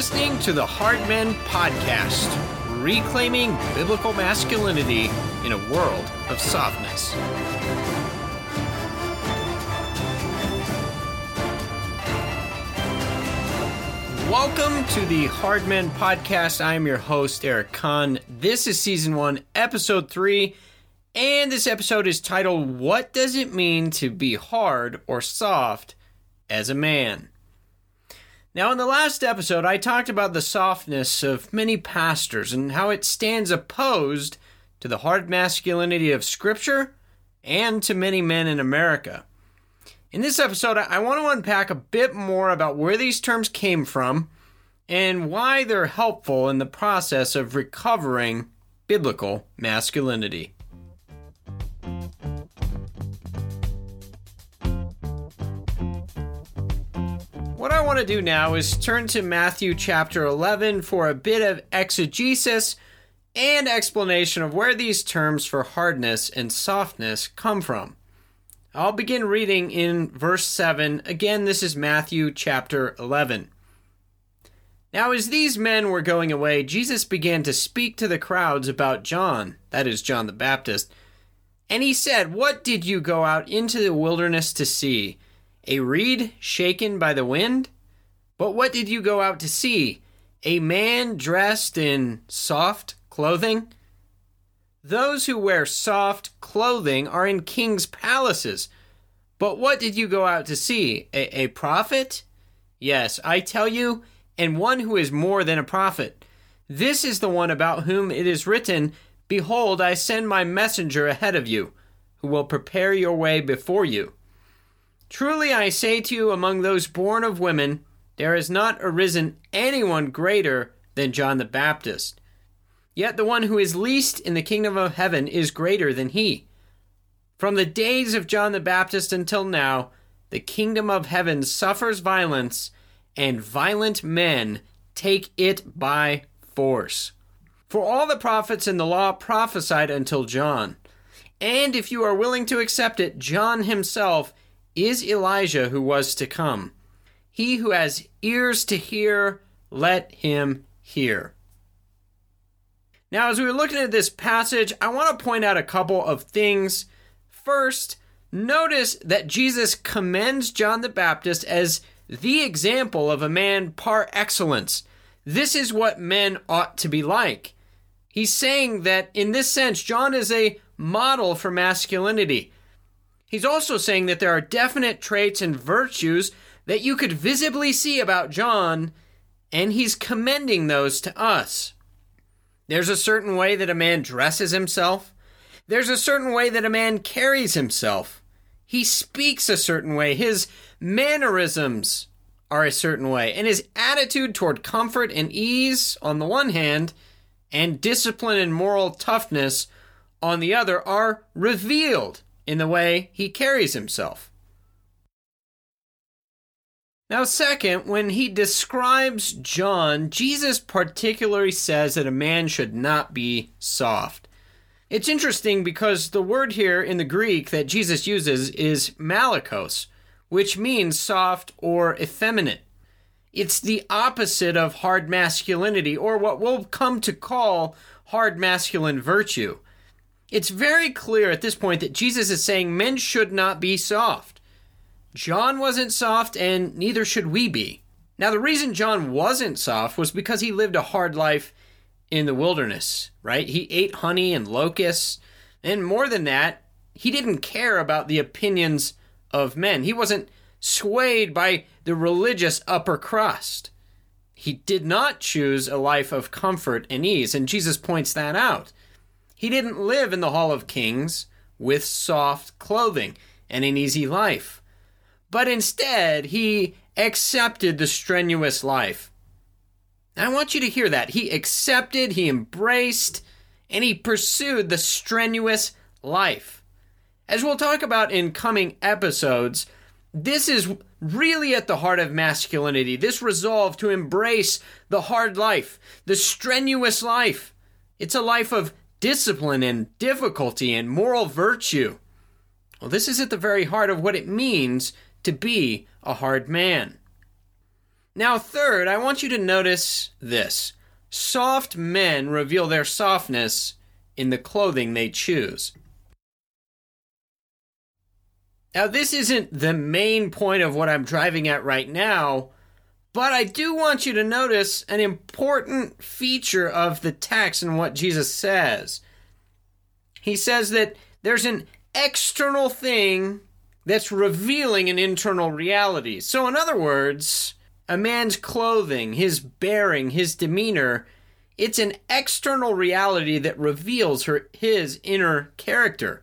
listening to the Hard Men Podcast, reclaiming biblical masculinity in a world of softness. Welcome to the Hard Men Podcast. I am your host, Eric Conn. This is season one, episode three, and this episode is titled What Does It Mean to Be Hard or Soft as a Man? Now, in the last episode, I talked about the softness of many pastors and how it stands opposed to the hard masculinity of Scripture and to many men in America. In this episode, I want to unpack a bit more about where these terms came from and why they're helpful in the process of recovering biblical masculinity. Want to do now is turn to Matthew chapter 11 for a bit of exegesis and explanation of where these terms for hardness and softness come from. I'll begin reading in verse 7. Again, this is Matthew chapter 11. Now, as these men were going away, Jesus began to speak to the crowds about John, that is, John the Baptist. And he said, What did you go out into the wilderness to see? A reed shaken by the wind? But what did you go out to see? A man dressed in soft clothing? Those who wear soft clothing are in king's palaces. But what did you go out to see? A, a prophet? Yes, I tell you, and one who is more than a prophet. This is the one about whom it is written, Behold, I send my messenger ahead of you, who will prepare your way before you. Truly I say to you, among those born of women, there has not arisen anyone greater than John the Baptist. Yet the one who is least in the kingdom of heaven is greater than he. From the days of John the Baptist until now, the kingdom of heaven suffers violence, and violent men take it by force. For all the prophets in the law prophesied until John. And if you are willing to accept it, John himself is Elijah who was to come. He who has ears to hear, let him hear. Now, as we were looking at this passage, I want to point out a couple of things. First, notice that Jesus commends John the Baptist as the example of a man par excellence. This is what men ought to be like. He's saying that in this sense, John is a model for masculinity. He's also saying that there are definite traits and virtues that you could visibly see about John, and he's commending those to us. There's a certain way that a man dresses himself. There's a certain way that a man carries himself. He speaks a certain way. His mannerisms are a certain way. And his attitude toward comfort and ease, on the one hand, and discipline and moral toughness, on the other, are revealed in the way he carries himself. Now, second, when he describes John, Jesus particularly says that a man should not be soft. It's interesting because the word here in the Greek that Jesus uses is malakos, which means soft or effeminate. It's the opposite of hard masculinity, or what we'll come to call hard masculine virtue. It's very clear at this point that Jesus is saying men should not be soft. John wasn't soft, and neither should we be. Now, the reason John wasn't soft was because he lived a hard life in the wilderness, right? He ate honey and locusts. And more than that, he didn't care about the opinions of men. He wasn't swayed by the religious upper crust. He did not choose a life of comfort and ease, and Jesus points that out. He didn't live in the Hall of Kings with soft clothing and an easy life but instead he accepted the strenuous life. I want you to hear that. He accepted, he embraced, and he pursued the strenuous life. As we'll talk about in coming episodes, this is really at the heart of masculinity. This resolve to embrace the hard life, the strenuous life. It's a life of discipline and difficulty and moral virtue. Well, this is at the very heart of what it means to be a hard man. Now, third, I want you to notice this soft men reveal their softness in the clothing they choose. Now, this isn't the main point of what I'm driving at right now, but I do want you to notice an important feature of the text and what Jesus says. He says that there's an external thing that's revealing an internal reality. So, in other words, a man's clothing, his bearing, his demeanor, it's an external reality that reveals her, his inner character.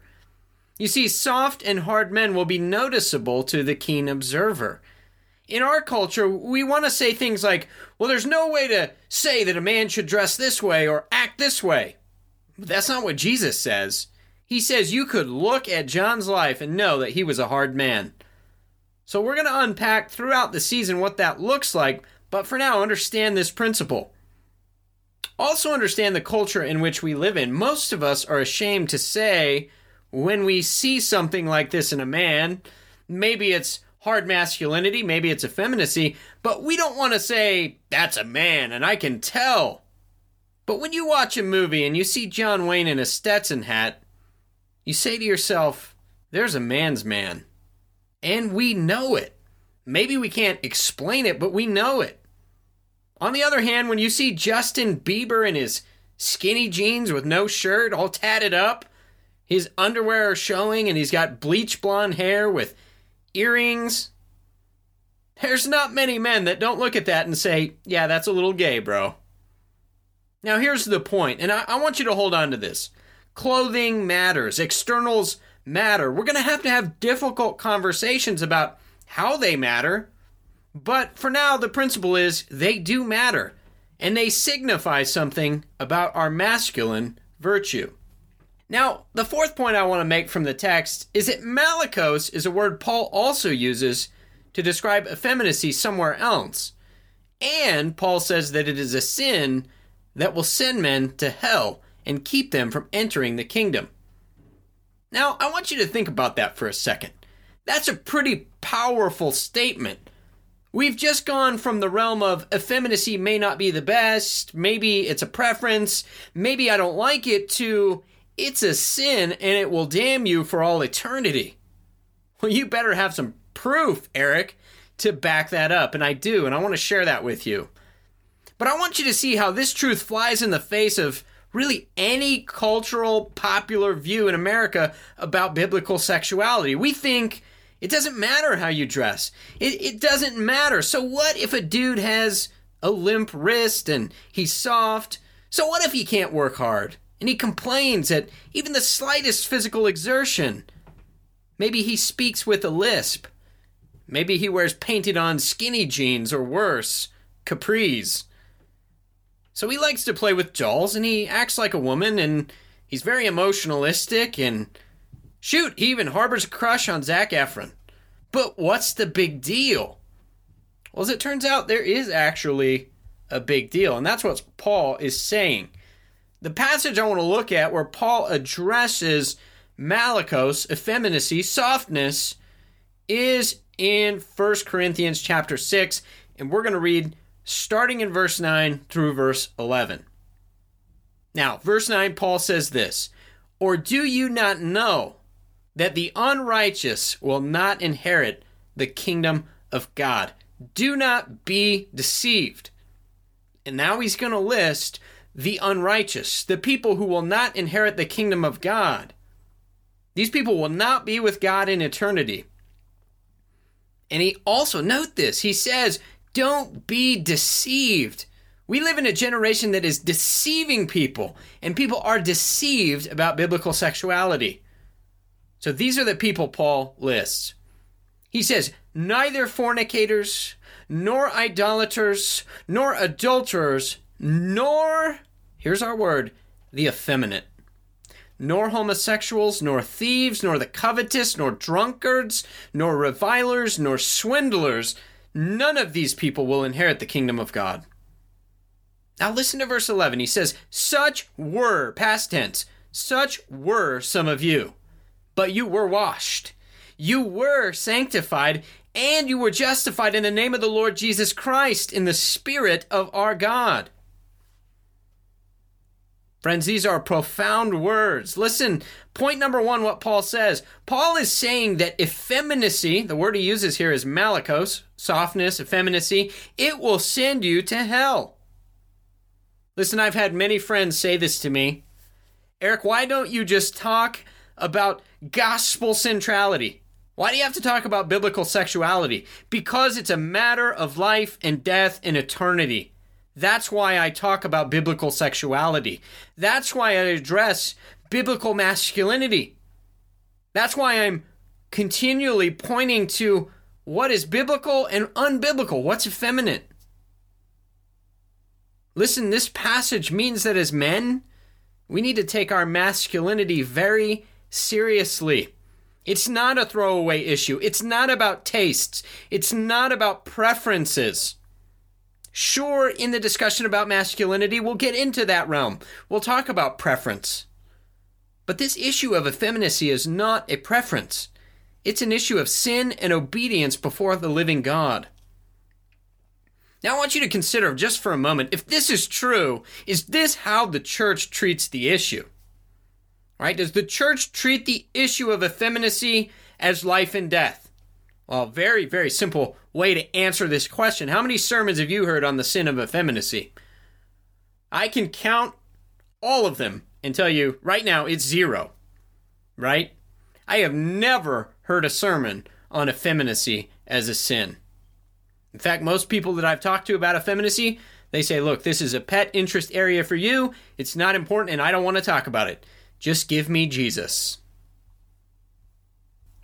You see, soft and hard men will be noticeable to the keen observer. In our culture, we want to say things like, well, there's no way to say that a man should dress this way or act this way. But that's not what Jesus says. He says you could look at John's life and know that he was a hard man. So we're going to unpack throughout the season what that looks like, but for now, understand this principle. Also, understand the culture in which we live in. Most of us are ashamed to say when we see something like this in a man, maybe it's hard masculinity, maybe it's effeminacy, but we don't want to say, that's a man and I can tell. But when you watch a movie and you see John Wayne in a Stetson hat, you say to yourself, there's a man's man. And we know it. Maybe we can't explain it, but we know it. On the other hand, when you see Justin Bieber in his skinny jeans with no shirt, all tatted up, his underwear are showing, and he's got bleach blonde hair with earrings. There's not many men that don't look at that and say, yeah, that's a little gay, bro. Now, here's the point, and I, I want you to hold on to this. Clothing matters, externals matter. We're going to have to have difficult conversations about how they matter. But for now, the principle is they do matter, and they signify something about our masculine virtue. Now, the fourth point I want to make from the text is that malakos is a word Paul also uses to describe effeminacy somewhere else. And Paul says that it is a sin that will send men to hell and keep them from entering the kingdom. Now, I want you to think about that for a second. That's a pretty powerful statement. We've just gone from the realm of effeminacy may not be the best, maybe it's a preference, maybe I don't like it, to it's a sin and it will damn you for all eternity. Well, you better have some proof, Eric, to back that up. And I do, and I want to share that with you. But I want you to see how this truth flies in the face of really any cultural popular view in America about biblical sexuality. We think it doesn't matter how you dress, it, it doesn't matter. So, what if a dude has a limp wrist and he's soft? So, what if he can't work hard? and he complains at even the slightest physical exertion. Maybe he speaks with a lisp. Maybe he wears painted on skinny jeans or worse, capris. So he likes to play with dolls and he acts like a woman and he's very emotionalistic and shoot, he even harbors a crush on Zac Efron. But what's the big deal? Well, as it turns out, there is actually a big deal, and that's what Paul is saying. The passage I want to look at where Paul addresses malakos, effeminacy, softness, is in 1 Corinthians chapter 6, and we're going to read starting in verse 9 through verse 11. Now, verse 9, Paul says this Or do you not know that the unrighteous will not inherit the kingdom of God? Do not be deceived. And now he's going to list the unrighteous, the people who will not inherit the kingdom of God. These people will not be with God in eternity. And he also, note this, he says, don't be deceived. We live in a generation that is deceiving people, and people are deceived about biblical sexuality. So these are the people Paul lists. He says, neither fornicators, nor idolaters, nor adulterers, nor here's our word, the effeminate. Nor homosexuals, nor thieves, nor the covetous, nor drunkards, nor revilers, nor swindlers, none of these people will inherit the kingdom of God. Now listen to verse 11. He says, Such were, past tense, such were some of you, but you were washed, you were sanctified, and you were justified in the name of the Lord Jesus Christ in the Spirit of our God. Friends, these are profound words. Listen, point number one, what Paul says. Paul is saying that effeminacy, the word he uses here is malakos, softness, effeminacy, it will send you to hell. Listen, I've had many friends say this to me. Eric, why don't you just talk about gospel centrality? Why do you have to talk about biblical sexuality? Because it's a matter of life and death and eternity. That's why I talk about biblical sexuality. That's why I address biblical masculinity. That's why I'm continually pointing to what is biblical and unbiblical, what's effeminate. Listen, this passage means that as men, we need to take our masculinity very seriously. It's not a throwaway issue. It's not about tastes. It's not about preferences. Sure, in the discussion about masculinity, we'll get into that realm. We'll talk about preference. But this issue of effeminacy is not a preference, it's an issue of sin and obedience before the living God. Now, I want you to consider just for a moment if this is true, is this how the church treats the issue? Right? Does the church treat the issue of effeminacy as life and death? Well, very, very simple way to answer this question. How many sermons have you heard on the sin of effeminacy? I can count all of them and tell you right now it's zero. Right? I have never heard a sermon on effeminacy as a sin. In fact, most people that I've talked to about effeminacy, they say, look, this is a pet interest area for you. It's not important and I don't want to talk about it. Just give me Jesus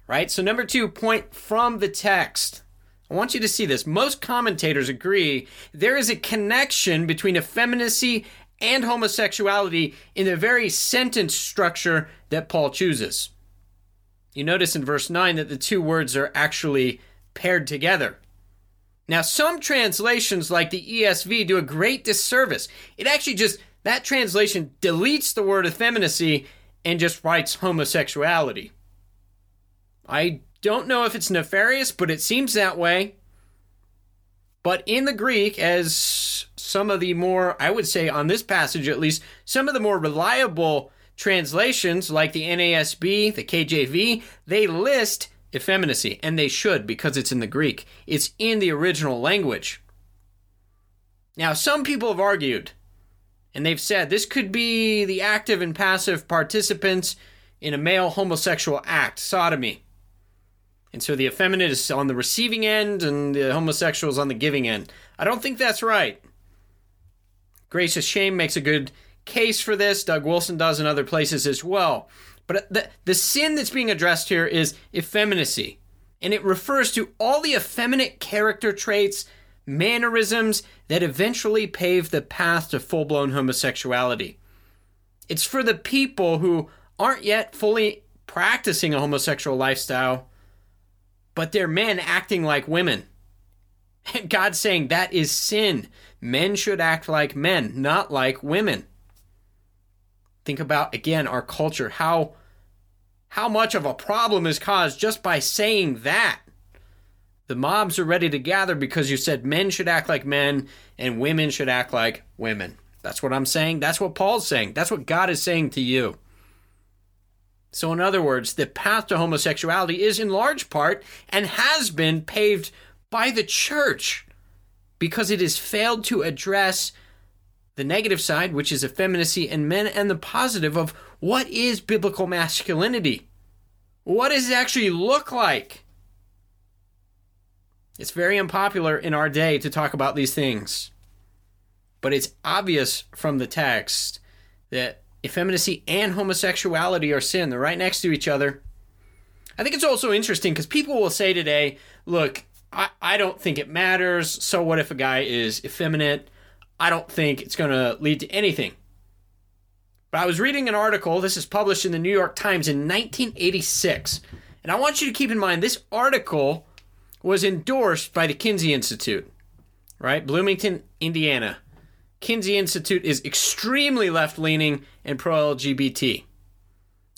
right? So, number two, point from the text. I want you to see this. Most commentators agree there is a connection between effeminacy and homosexuality in the very sentence structure that Paul chooses. You notice in verse 9 that the two words are actually paired together. Now, some translations, like the ESV, do a great disservice. It actually just, that translation deletes the word effeminacy and just writes homosexuality. I don't know if it's nefarious, but it seems that way. But in the Greek, as some of the more, I would say on this passage at least, some of the more reliable translations, like the NASB, the KJV, they list effeminacy, and they should because it's in the Greek. It's in the original language. Now, some people have argued, and they've said this could be the active and passive participants in a male homosexual act, sodomy. And so the effeminate is on the receiving end and the homosexual is on the giving end. I don't think that's right. Gracious Shame makes a good case for this. Doug Wilson does in other places as well. But the, the sin that's being addressed here is effeminacy. And it refers to all the effeminate character traits, mannerisms that eventually pave the path to full blown homosexuality. It's for the people who aren't yet fully practicing a homosexual lifestyle but they're men acting like women. And God's saying that is sin. Men should act like men, not like women. Think about again our culture, how how much of a problem is caused just by saying that. The mobs are ready to gather because you said men should act like men and women should act like women. That's what I'm saying. That's what Paul's saying. That's what God is saying to you. So, in other words, the path to homosexuality is in large part and has been paved by the church because it has failed to address the negative side, which is effeminacy in men, and the positive of what is biblical masculinity. What does it actually look like? It's very unpopular in our day to talk about these things, but it's obvious from the text that effeminacy and homosexuality are sin. They're right next to each other. I think it's also interesting because people will say today, look, I, I don't think it matters. So what if a guy is effeminate? I don't think it's going to lead to anything. But I was reading an article, this is published in the New York Times in 1986. And I want you to keep in mind this article was endorsed by the Kinsey Institute, right? Bloomington, Indiana. Kinsey Institute is extremely left leaning and pro LGBT.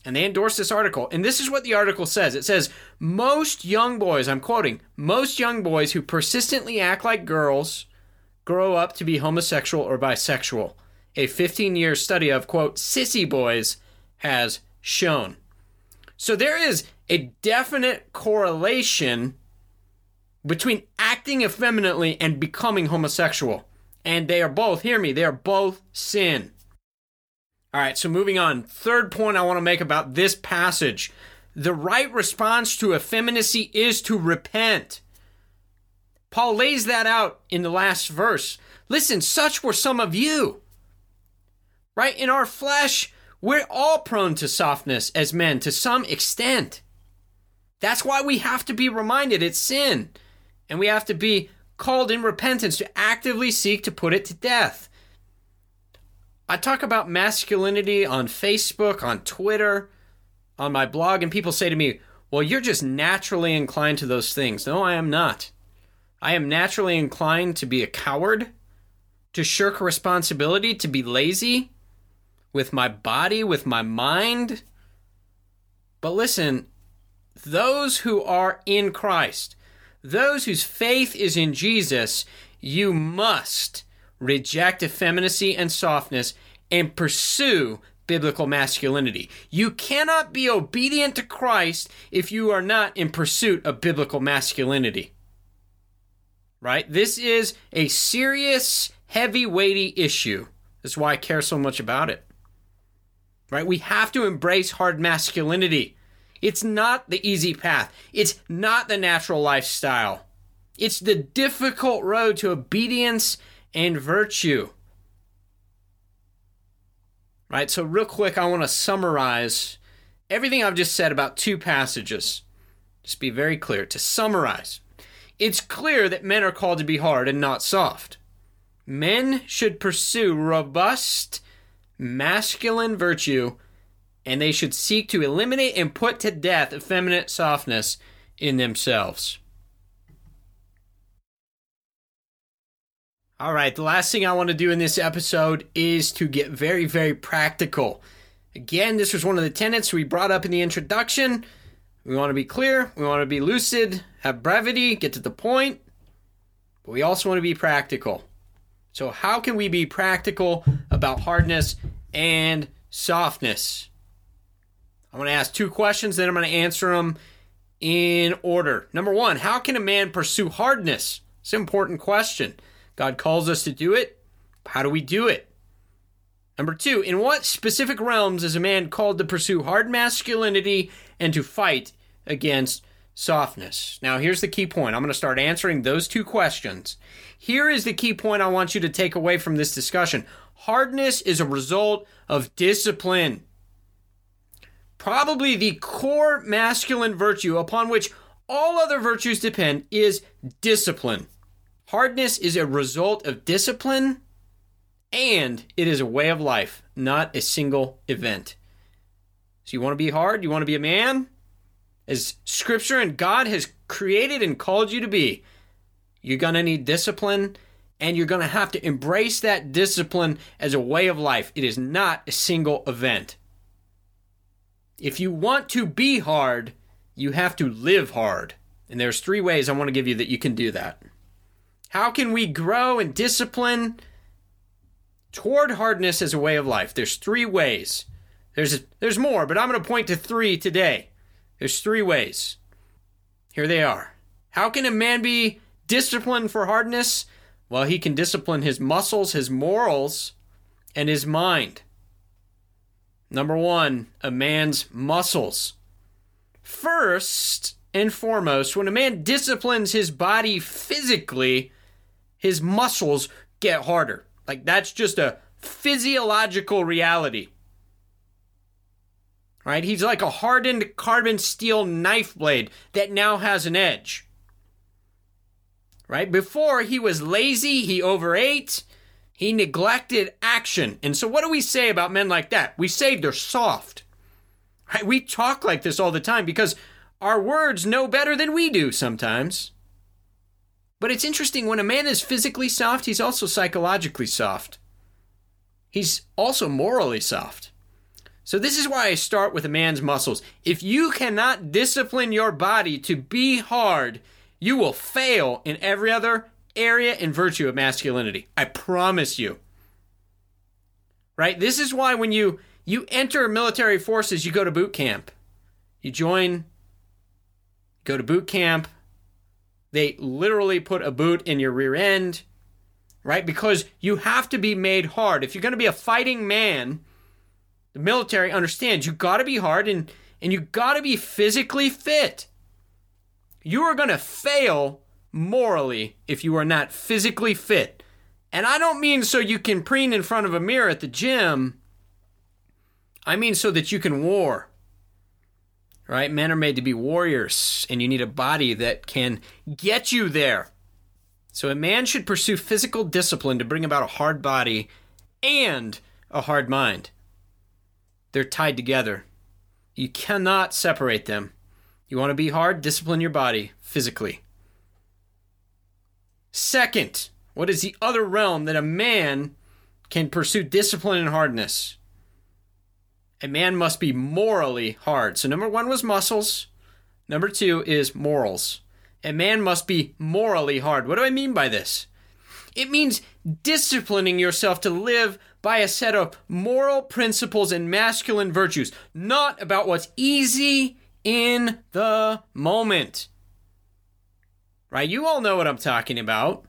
And they endorse this article. And this is what the article says it says, Most young boys, I'm quoting, most young boys who persistently act like girls grow up to be homosexual or bisexual. A 15 year study of, quote, sissy boys has shown. So there is a definite correlation between acting effeminately and becoming homosexual. And they are both, hear me, they are both sin. All right, so moving on. Third point I want to make about this passage the right response to effeminacy is to repent. Paul lays that out in the last verse. Listen, such were some of you. Right? In our flesh, we're all prone to softness as men to some extent. That's why we have to be reminded it's sin. And we have to be called in repentance to actively seek to put it to death. I talk about masculinity on Facebook, on Twitter, on my blog, and people say to me, Well, you're just naturally inclined to those things. No, I am not. I am naturally inclined to be a coward, to shirk responsibility, to be lazy with my body, with my mind. But listen, those who are in Christ, those whose faith is in Jesus, you must reject effeminacy and softness, and pursue biblical masculinity. You cannot be obedient to Christ if you are not in pursuit of biblical masculinity. Right? This is a serious, heavy, weighty issue. That's why I care so much about it. Right? We have to embrace hard masculinity. It's not the easy path. It's not the natural lifestyle. It's the difficult road to obedience and virtue. Right, so real quick, I want to summarize everything I've just said about two passages. Just be very clear. To summarize, it's clear that men are called to be hard and not soft. Men should pursue robust masculine virtue, and they should seek to eliminate and put to death effeminate softness in themselves. All right, the last thing I want to do in this episode is to get very, very practical. Again, this was one of the tenets we brought up in the introduction. We want to be clear, we want to be lucid, have brevity, get to the point, but we also want to be practical. So, how can we be practical about hardness and softness? I'm going to ask two questions, then I'm going to answer them in order. Number one, how can a man pursue hardness? It's an important question. God calls us to do it. How do we do it? Number two, in what specific realms is a man called to pursue hard masculinity and to fight against softness? Now, here's the key point. I'm going to start answering those two questions. Here is the key point I want you to take away from this discussion hardness is a result of discipline. Probably the core masculine virtue upon which all other virtues depend is discipline. Hardness is a result of discipline and it is a way of life, not a single event. So, you want to be hard? You want to be a man? As Scripture and God has created and called you to be, you're going to need discipline and you're going to have to embrace that discipline as a way of life. It is not a single event. If you want to be hard, you have to live hard. And there's three ways I want to give you that you can do that. How can we grow and discipline toward hardness as a way of life? There's three ways. There's there's more, but I'm going to point to three today. There's three ways. Here they are. How can a man be disciplined for hardness? Well, he can discipline his muscles, his morals, and his mind. Number one, a man's muscles. First and foremost, when a man disciplines his body physically, his muscles get harder. Like that's just a physiological reality. Right? He's like a hardened carbon steel knife blade that now has an edge. Right? Before he was lazy, he overate, he neglected action. And so what do we say about men like that? We say they're soft. Right? We talk like this all the time because our words know better than we do sometimes. But it's interesting when a man is physically soft, he's also psychologically soft. He's also morally soft. So, this is why I start with a man's muscles. If you cannot discipline your body to be hard, you will fail in every other area and virtue of masculinity. I promise you. Right? This is why when you you enter military forces, you go to boot camp. You join go to boot camp. They literally put a boot in your rear end, right? Because you have to be made hard. If you're going to be a fighting man, the military understands you got to be hard and and you got to be physically fit. You are going to fail morally if you are not physically fit. And I don't mean so you can preen in front of a mirror at the gym. I mean so that you can war. Right? Men are made to be warriors, and you need a body that can get you there. So a man should pursue physical discipline to bring about a hard body and a hard mind. They're tied together. You cannot separate them. You want to be hard? Discipline your body physically. Second, what is the other realm that a man can pursue discipline and hardness? A man must be morally hard. So, number one was muscles. Number two is morals. A man must be morally hard. What do I mean by this? It means disciplining yourself to live by a set of moral principles and masculine virtues, not about what's easy in the moment. Right? You all know what I'm talking about.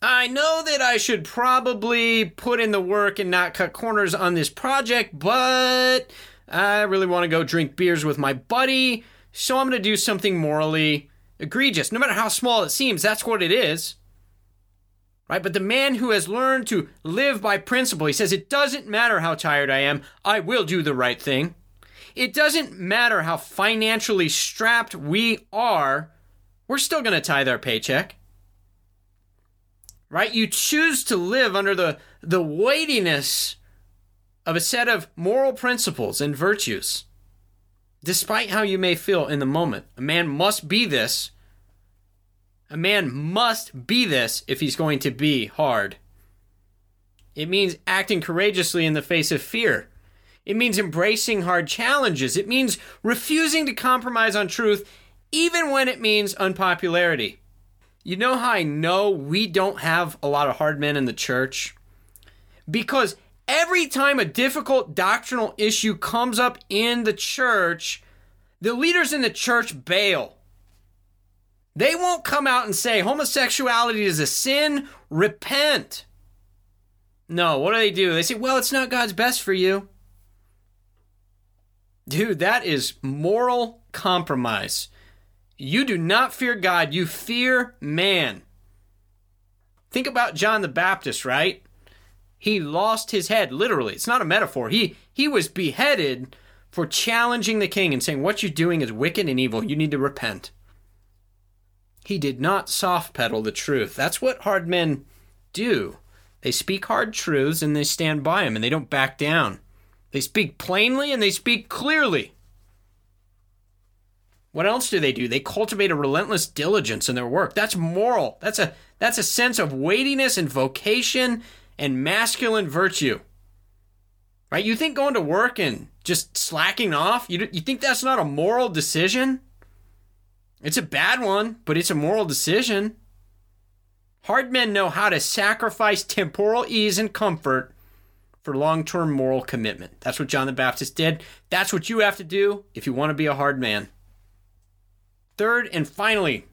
I know that I should probably put in the work and not cut corners on this project, but I really want to go drink beers with my buddy, so I'm going to do something morally egregious. No matter how small it seems, that's what it is. Right? But the man who has learned to live by principle, he says, It doesn't matter how tired I am, I will do the right thing. It doesn't matter how financially strapped we are, we're still going to tithe our paycheck right? You choose to live under the, the weightiness of a set of moral principles and virtues, despite how you may feel in the moment. A man must be this. A man must be this if he's going to be hard. It means acting courageously in the face of fear. It means embracing hard challenges. It means refusing to compromise on truth, even when it means unpopularity. You know how I know we don't have a lot of hard men in the church? Because every time a difficult doctrinal issue comes up in the church, the leaders in the church bail. They won't come out and say homosexuality is a sin, repent. No, what do they do? They say, well, it's not God's best for you. Dude, that is moral compromise. You do not fear God, you fear man. Think about John the Baptist, right? He lost his head, literally. It's not a metaphor. He he was beheaded for challenging the king and saying, What you're doing is wicked and evil. You need to repent. He did not soft pedal the truth. That's what hard men do. They speak hard truths and they stand by them and they don't back down. They speak plainly and they speak clearly. What else do they do? They cultivate a relentless diligence in their work. That's moral. That's a that's a sense of weightiness and vocation and masculine virtue. Right? You think going to work and just slacking off, you you think that's not a moral decision? It's a bad one, but it's a moral decision. Hard men know how to sacrifice temporal ease and comfort for long term moral commitment. That's what John the Baptist did. That's what you have to do if you want to be a hard man. Third and finally,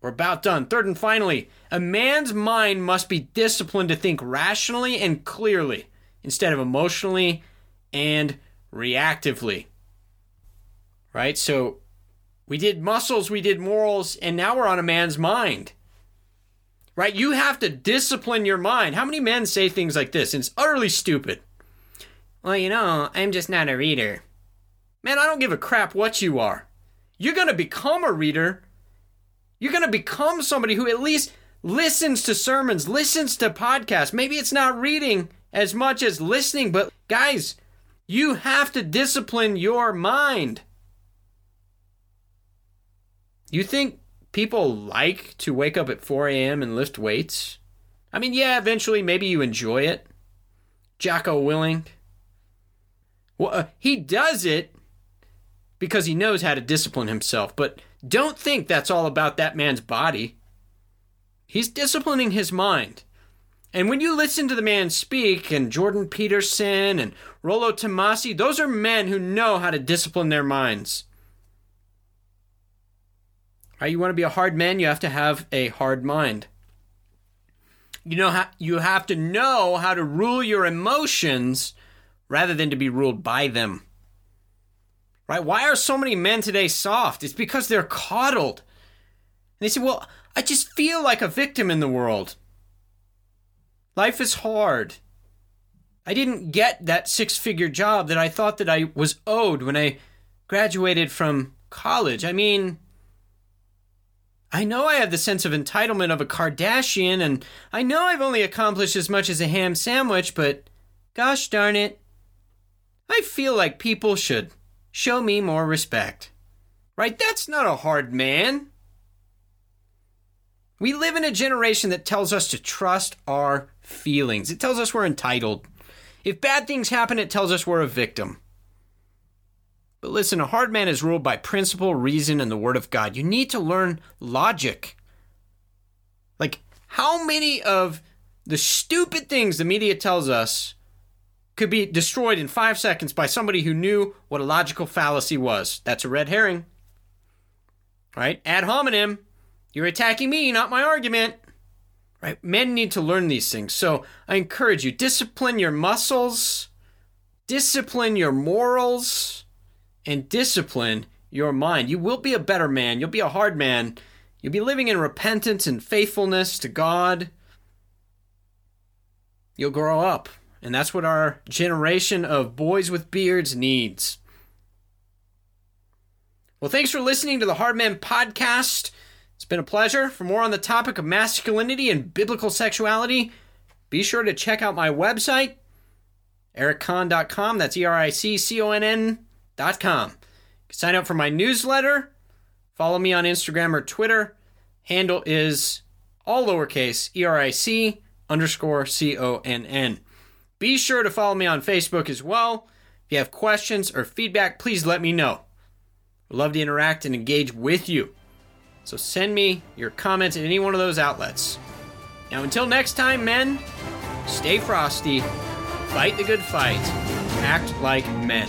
we're about done. Third and finally, a man's mind must be disciplined to think rationally and clearly instead of emotionally and reactively. Right? So we did muscles, we did morals, and now we're on a man's mind. Right? You have to discipline your mind. How many men say things like this? And it's utterly stupid. Well, you know, I'm just not a reader. Man, I don't give a crap what you are. You're going to become a reader. You're going to become somebody who at least listens to sermons, listens to podcasts. Maybe it's not reading as much as listening, but guys, you have to discipline your mind. You think people like to wake up at 4 a.m. and lift weights? I mean, yeah, eventually maybe you enjoy it. Jocko Willink. Well, uh, he does it because he knows how to discipline himself, but don't think that's all about that man's body. He's disciplining his mind. And when you listen to the man speak, and Jordan Peterson and Rollo Tomassi, those are men who know how to discipline their minds. Right? You want to be a hard man, you have to have a hard mind. You know how you have to know how to rule your emotions rather than to be ruled by them. Right? Why are so many men today soft? It's because they're coddled. And they say, "Well, I just feel like a victim in the world." Life is hard. I didn't get that six-figure job that I thought that I was owed when I graduated from college. I mean, I know I have the sense of entitlement of a Kardashian, and I know I've only accomplished as much as a ham sandwich, but gosh darn it, I feel like people should show me more respect. Right? That's not a hard man. We live in a generation that tells us to trust our feelings. It tells us we're entitled. If bad things happen, it tells us we're a victim. But listen, a hard man is ruled by principle, reason, and the Word of God. You need to learn logic. Like, how many of the stupid things the media tells us could be destroyed in five seconds by somebody who knew what a logical fallacy was? That's a red herring. Right? Ad hominem. You're attacking me, not my argument. Right? Men need to learn these things. So I encourage you discipline your muscles, discipline your morals and discipline your mind. You will be a better man. You'll be a hard man. You'll be living in repentance and faithfulness to God. You'll grow up. And that's what our generation of boys with beards needs. Well, thanks for listening to the Hard Man Podcast. It's been a pleasure. For more on the topic of masculinity and biblical sexuality, be sure to check out my website, ericconn.com. That's E R I C C O N N com. Sign up for my newsletter. Follow me on Instagram or Twitter. Handle is all lowercase E R I C underscore C O N N. Be sure to follow me on Facebook as well. If you have questions or feedback, please let me know. We'd love to interact and engage with you. So send me your comments at any one of those outlets. Now, until next time, men, stay frosty, fight the good fight, act like men.